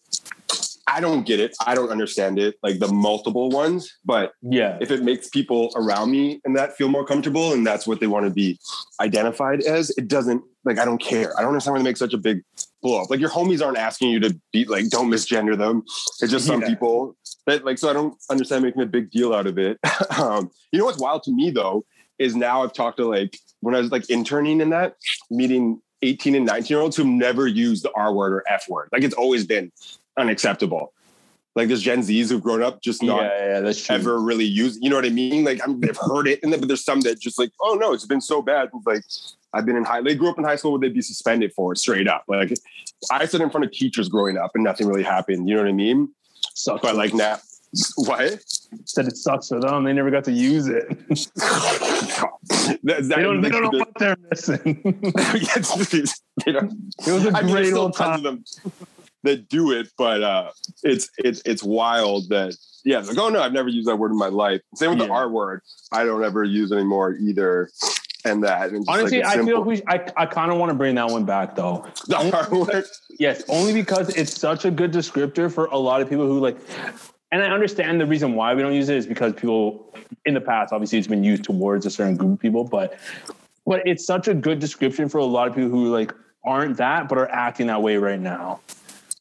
I don't get it. I don't understand it, like the multiple ones. But yeah. if it makes people around me and that feel more comfortable and that's what they want to be identified as, it doesn't like I don't care. I don't understand why they make such a big blow up. Like your homies aren't asking you to be like, don't misgender them. It's just some Yeah. people that like so I don't understand making a big deal out of it. [LAUGHS] um, you know what's wild to me though is now I've talked to like when I was like interning in that, meeting 18 and 19 year olds who've never used the R word or F word. Like it's always been unacceptable. Like there's Gen Zs who've grown up just not yeah, yeah, ever really use. You know what I mean? Like I'm, they've heard it, and then but there's some that just like, oh no, it's been so bad. Like I've been in high. They grew up in high school where they'd be suspended for it straight up. Like I stood in front of teachers growing up, and nothing really happened. You know what I mean? Sucks. But like now, what? said it sucks for them. They never got to use it. [LAUGHS] That- that- they don't. They don't know the- what they're missing. [LAUGHS] they don't- It was a mean, great still old tons time. That do it, but uh, it's it's it's wild that yeah, like oh no, I've never used that word in my life. Same with the R word, I don't ever use anymore either. And that and just, like, Honestly, it's I feel like we. I, I kind of want to bring that one back though. the R word. Yes, only because it's such a good descriptor for a lot of people who like. And I understand the reason why we don't use it is because people in the past, obviously, it's been used towards a certain group of people, but but it's such a good description for a lot of people who like aren't that but are acting that way right now.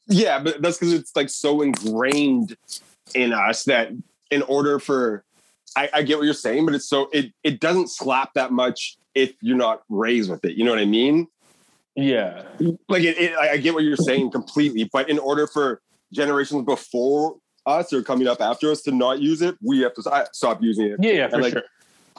Yeah, but that's because it's like so ingrained in us that in order for I, I get what you're saying, but it's so it it doesn't slap that much if you're not raised with it. You know what I mean? Yeah, like it, it, I get what you're saying completely, but in order for generations before us or coming up after us to not use it, we have to stop using it. yeah, yeah, for And, like, sure.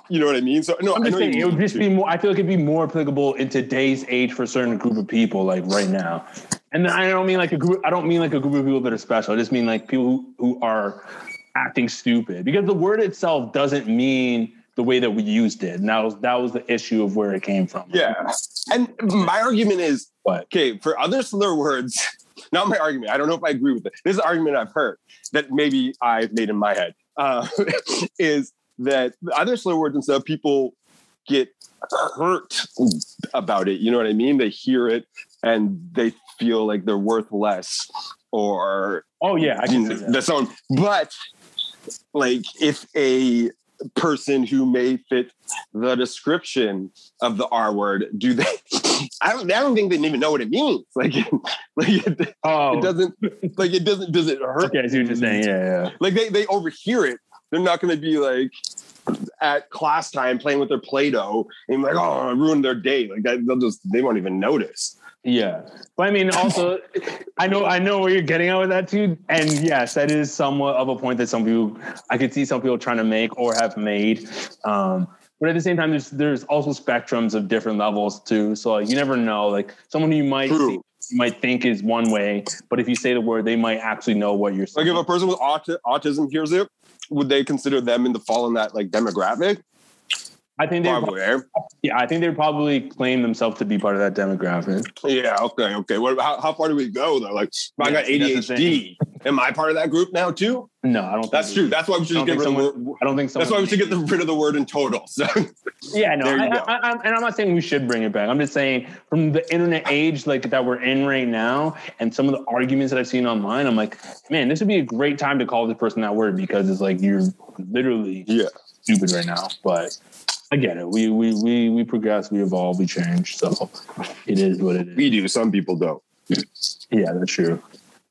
You know what I mean? So no, I'm just saying it would just to. be more. I feel like it'd be more applicable in today's age for a certain group of people, like right now. And then I don't mean like a group. I don't mean like a group of people that are special. I just mean like people who, who are acting stupid because the word itself doesn't mean the way that we used it. And that was that was the issue of where it came from. Yeah, and my argument is But okay for other slur words. [LAUGHS] Not my argument. I don't know if I agree with it. This is an argument I've heard that maybe I've made in my head. Uh, [LAUGHS] is that other slur words and stuff people get hurt about it. You know what I mean? They hear it and they feel like they're worth less or oh yeah, I can that. the sound. But like if a person who may fit the description of the R word, do they? [LAUGHS] I don't. I don't think they even know what it means. Like, [LAUGHS] like it, Oh, it doesn't. Like it doesn't. Does it hurt? okay, I see what you're saying. Yeah, yeah. Like they they overhear it. They're not going to be like at class time playing with their play-doh and like oh I ruined their day like that, they'll just they won't even notice Yeah, but I mean, also, I know, I know where you're getting at with that too, and yes, that is somewhat of a point that some people, I could see some people trying to make or have made. Um, but at the same time, there's there's also spectrums of different levels too. So like, you never know. Like someone you might True. see, you might think is one way, but if you say the word, they might actually know what you're saying. like if a person with auti- autism hears it would they consider them in the fall in that like demographic I think they, probably prob- eh? yeah, I think they probably claim themselves to be part of that demographic. yeah okay okay what, how, how far do we go though like if I got Yeah, that's the ADHD am I part of that group now too No, I don't. That's true. That's why we should get rid of the I don't think someone. That's why we should get the, rid of the word in total. So [LAUGHS] Yeah, no, There you I, go. I, I, and I'm not saying we should bring it back. I'm just saying from the internet age like that we're in right now, and some of the arguments that I've seen online, I'm like, man, this would be a great time to call this person that word because it's like you're literally yeah. stupid right now. But I get it. We we we we progress, we evolve, we change. So it is what it is. We do. Some people don't. Yeah, that's true.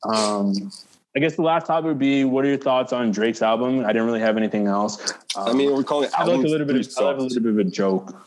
Um, I guess the last topic would be what are your thoughts on Drake's album? I didn't really have anything else. Um, I mean, we're calling it I like a little bit. Of, I like a little bit of a joke.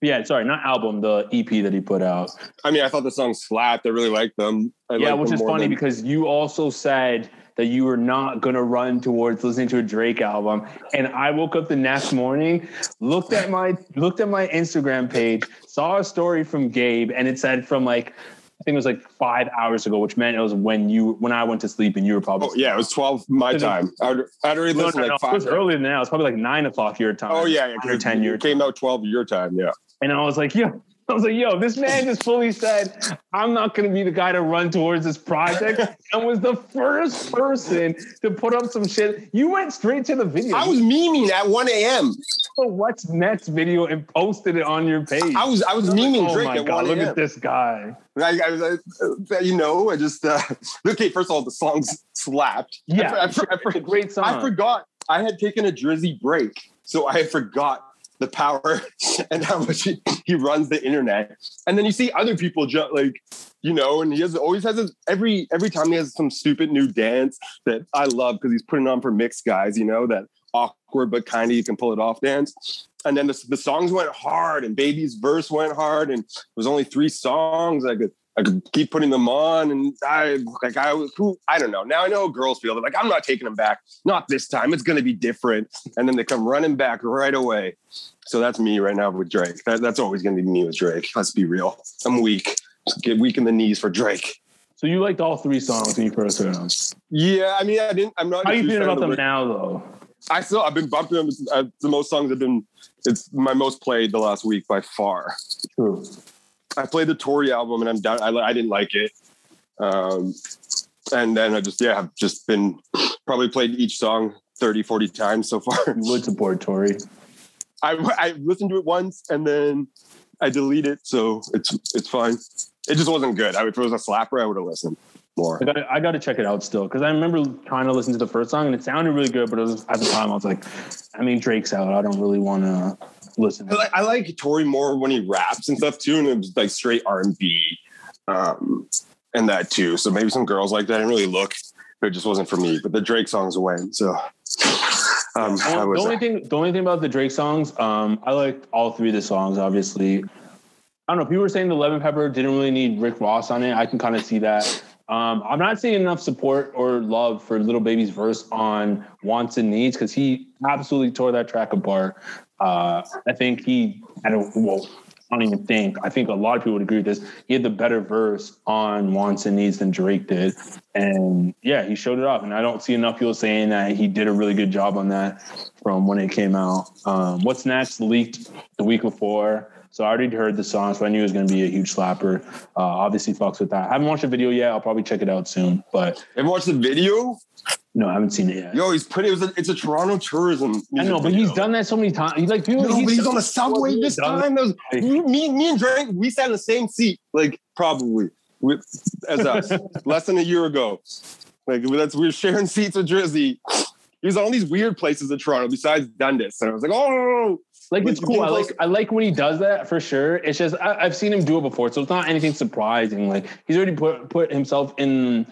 Yeah, sorry, not album. The EP that he put out. I mean, I thought the songs slapped. I really liked them. I yeah, which them is funny than- because you also said that you were not going to run towards listening to a Drake album, and I woke up the next morning, looked at my looked at my Instagram page, saw a story from Gabe, and it said from like I think it was like five hours ago, which meant it was when you when I went to sleep and you were probably Oh yeah, it was twelve my So time. I'd, I'd already No, listened no, no, like it five. was earlier than that. It was probably like nine o'clock your time. Oh yeah, yeah. ten your It came out twelve your time. Yeah. And I was like, yo, I was like, yo, this man just fully said, I'm not going to be the guy to run towards this project. and was the first person to put up some shit. You went straight to the video. I was memeing at one a.m. You put what's next video and posted it on your page. I was I was memeing oh Drake my at God, one look at this guy. I, I, I, you know, I just uh, [LAUGHS] okay. First of all, the songs slapped. Yeah, I, I, a great song. I forgot I had taken a Drizzy break, so I forgot the power [LAUGHS] and how much he, he runs the internet. And then you see other people ju- like, you know, and he has always has his, every every time he has some stupid new dance that I love because he's putting on for mixed guys. You know that awkward but kind of you can pull it off dance. And then the, the songs went hard, and Baby's verse went hard, and it was only three songs. I could I could keep putting them on, and I like I who I don't know. Now I know how girls feel. They're like, I'm not taking them back. Not this time. It's going to be different. And then they come running back right away. So that's me right now with Drake. That, that's always going to be me with Drake. Let's be real. I'm weak. Get weak in the knees for Drake. So you liked all three songs when you first heard them. Yeah, I mean, I didn't. I'm not. How a you feeling about them the- now, though? I still. I've been bumping them. It's, uh, the most songs have been. It's my most played the last week by far. True. I played the Tory album and I'm done. I, I didn't like it. Um, and then I just, yeah, I've just been probably played each song 30, 40 times so far. You would support Tory. I, I listened to it once and then I delete it. So it's, it's fine. It just wasn't good. I, if it was a slapper, I would have listened more. I got I got to check it out still because I remember trying to listen to the first song and it sounded really good, but it was, at the time I was like, I mean Drake's out. I don't really want to listen. I like, I like Tory more when he raps and stuff too. And it was like straight R and B, um, and that too. So maybe some girls like that. I didn't really look, it just wasn't for me. But the Drake songs went. So, um, The only- was, the only thing, the only thing about the Drake songs, um, I liked all three of the songs. Obviously, I don't know. People were saying the Lemon Pepper didn't really need Rick Ross on it. I can kind of see that. Um, I'm not seeing enough support or love for Lil Baby's verse on Wants and Needs because he absolutely tore that track apart. Uh, I think he, I don't, well, I don't even think. I think a lot of people would agree with this. He had the better verse on Wants and Needs than Drake did, and yeah, he showed it off. And I don't see enough people saying that he did a really good job on that from when it came out. Um, What's next leaked the week before. So I already heard the song, so I knew it was going to be a huge slapper. Uh, obviously, fucks with that. I haven't watched the video yet. I'll probably check it out soon, but and watched the video. no, I haven't seen it yet. Yo, he's pretty. It was a, it's a Toronto tourism. I know, but he's done that so many times. He's like, people, No, but he's on the subway this time. Was, me, me and Drake, we sat in the same seat, like probably with as us, [LAUGHS] less than a year ago. Like that's we were sharing seats with Drizzy. He was on all these weird places in Toronto besides Dundas, and I was like, oh, Like it's cool. I like I like when he does that for sure. It's just I, I've seen him do it before, so it's not anything surprising. Like he's already put put himself in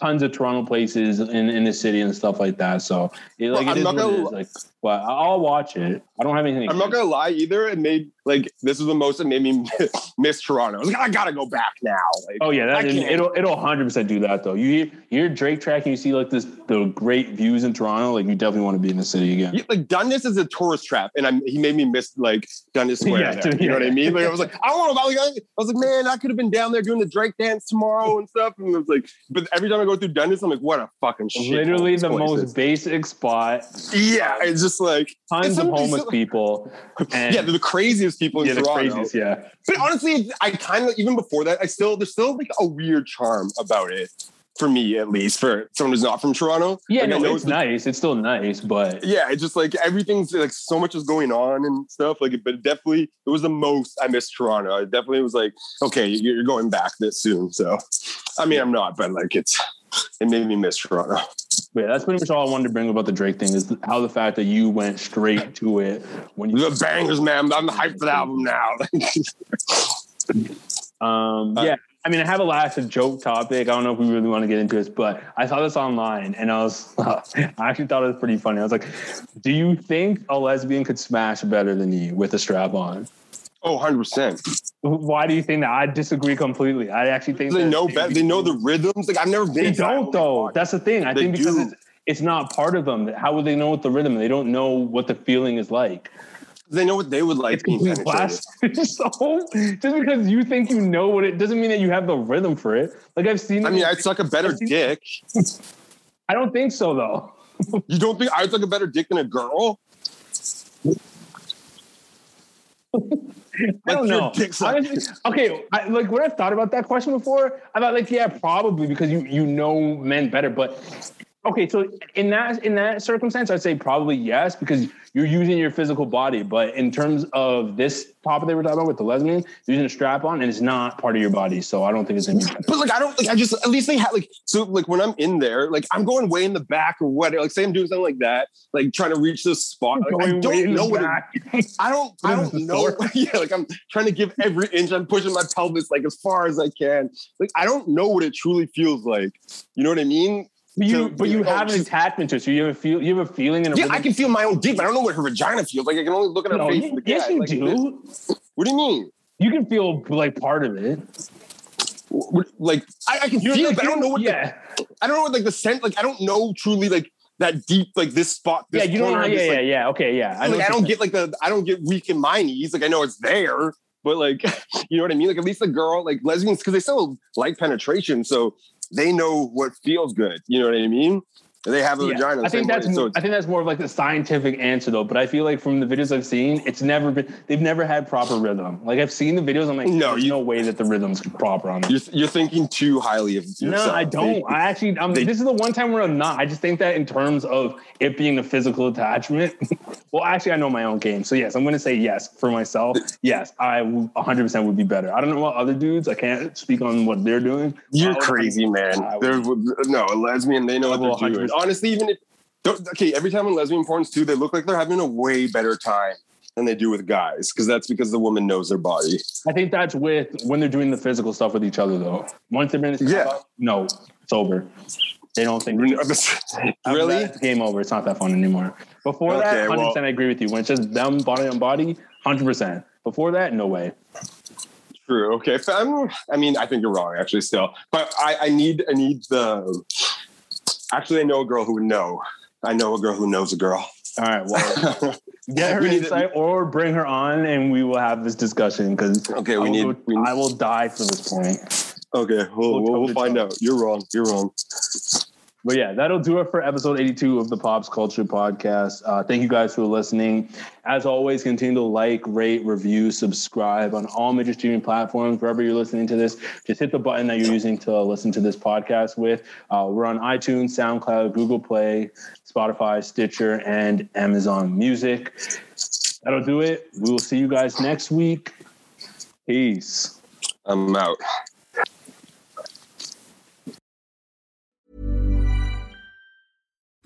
tons of Toronto places in, in the city and stuff like that. So it, like Well, it is what it gonna- is. Like, but I'll watch it. I don't have anything. I'm not gonna lie either. It made like this was the most that made me [LAUGHS] miss Toronto. I was like, I gotta go back now. Like, Oh yeah, that, it'll it'll 100 percent do that though. You hear, you hear Drake track and you see like this the great views in Toronto. Like you definitely want to be in the city again. Yeah, like Dundas is a tourist trap, and I'm, he made me miss like Dundas [LAUGHS] Square. Yeah, there. dude, you know what I mean? Like I was like, [LAUGHS] I don't know about like I was like, man, I could have been down there doing the Drake dance tomorrow and stuff. And it was like, but every time I go through Dundas, I'm like, what a fucking shit. Literally the most most basic spot. yeah. It's just like Tons of homeless some- people. [LAUGHS] And Yeah, they're the craziest people in yeah, the Toronto. craziest. Yeah. But honestly, I kind of even before that, I still there's still like a weird charm about it. for me at least, for someone who's not from Toronto. Yeah, Like, no, know it's nice. It's still nice, but yeah, it's just like everything's like so much is going on and stuff. Like, but definitely it was the most I missed Toronto. I definitely was like, okay, you're going back this soon. So, I mean, I'm not, but like it's it made me miss Toronto. But yeah, that's pretty much all I wanted to bring about the Drake thing is how the fact that you went straight to it when you The bangers, man. I'm hyped for the album now. [LAUGHS] um Uh, yeah. I mean, I have a last joke topic. I don't know if we really want to get into this, but I saw this online and I was, [LAUGHS] I actually thought it was pretty funny. I was like, do you think a lesbian could smash better than you with a strap on? Oh, 100 percent. Why do you think that? I disagree completely. I actually think They know better. They know the rhythms. Like I've never been. They don't though. That's the thing. I They think because it's, it's not part of them. How would they know what the rhythm? They don't know what the feeling is like. They know what they would like It's being complete penetrated. so [LAUGHS] just because you think you know what it doesn't mean that you have the rhythm for it. Like I've seen. I mean, I'd suck a better dick. I don't think so though. You don't think I'd suck a better dick than a girl? [LAUGHS] [LAUGHS] I don't know. Honestly, okay, I, like when I've thought about that question before, I thought like, yeah, probably because you you know men better. But okay, so in that in that circumstance, I'd say probably yes because you're using your physical body. But in terms of this topic that we're talking about with the lesbian, you're using a strap on and it's not part of your body, so I don't think it's. Better. But like I don't like I just at least they have like so like when I'm in there, like I'm going way in the back or what, like say I'm doing something like that, like trying to reach this spot. Like, I don't know what it, I don't I don't [LAUGHS] know. [LAUGHS] yeah, like I'm trying to give every inch. I'm pushing my pelvis like as far as I can. Like I don't know what it truly feels like. You know what I mean? But you, to- but you oh, have an attachment to it, so you have a feel, you have a feeling and a Yeah, rhythm. I can feel my own dick, but I don't know what her vagina feels like. I can only look at her No, face. you- yes, you like, do. What do you mean? You can feel like part of it. Like I, I can You're feel, like- but I don't know what. Yeah, The, I don't know what like the scent. Like I don't know truly like that deep. Like this spot. This yeah. You don't know. yeah, yeah, like, yeah. Okay, yeah. I, like, I don't get like the I don't get weak in my knees. Like I know it's there, but like [LAUGHS] you know what I mean. Like at least the girl, like lesbians, because they still like penetration, so they know what feels good. You know what I mean? They have a Yeah, vagina. I think that's way, so more, it's- I think that's more of like the scientific answer though. But I feel like from the videos I've seen, it's never been they've never had proper rhythm. Like I've seen the videos, I'm like, No, there's you- no way that the rhythm's proper on it. you're, you're thinking too highly of yourself. No, I don't. I actually, I'm, they- this is the one time where I'm not. I just think that in terms of it being a physical attachment. [LAUGHS] well, actually, I know my own game, so yes, I'm going to say yes for myself. [LAUGHS] Yes, I 100 percent would be better. I don't know about other dudes. I can't speak on what they're doing. You're crazy, man. They're no a lesbian. They know what they're doing. 100. Honestly, even if don't- okay, every time in lesbian porns too, they look like they're having a way better time than they do with guys because that's because the woman knows their body. I think that's with when they're doing the physical stuff with each other, though. Once they're in this, Yeah. no, it's over. They don't think [LAUGHS] really? game over. It's not that fun anymore. Before Okay, that, 100 well- percent I agree with you. When it's just them body on body, 100 percent. Before that, no way. True. Okay. I mean, I think you're wrong, actually, still. But I, I need, I need the. Actually, I know a girl who would know. I know a girl who knows a girl. All right, well, [LAUGHS] get her We need insight or bring her on, and we will have this discussion. Because Okay, we I need- will, we need- I will die for this point. okay, we'll, We'll we'll, we'll find out. You're wrong. You're wrong. But yeah, that'll do it for episode 82 of the Pops Culture Podcast. Uh, thank you guys for listening. As always, continue to like, rate, review, subscribe on all major streaming platforms. Wherever you're listening to this, just hit the button that you're using to listen to this podcast with. Uh, we're on iTunes, SoundCloud, Google Play, Spotify, Stitcher, and Amazon Music. That'll do it. We will see you guys next week. Peace. I'm out.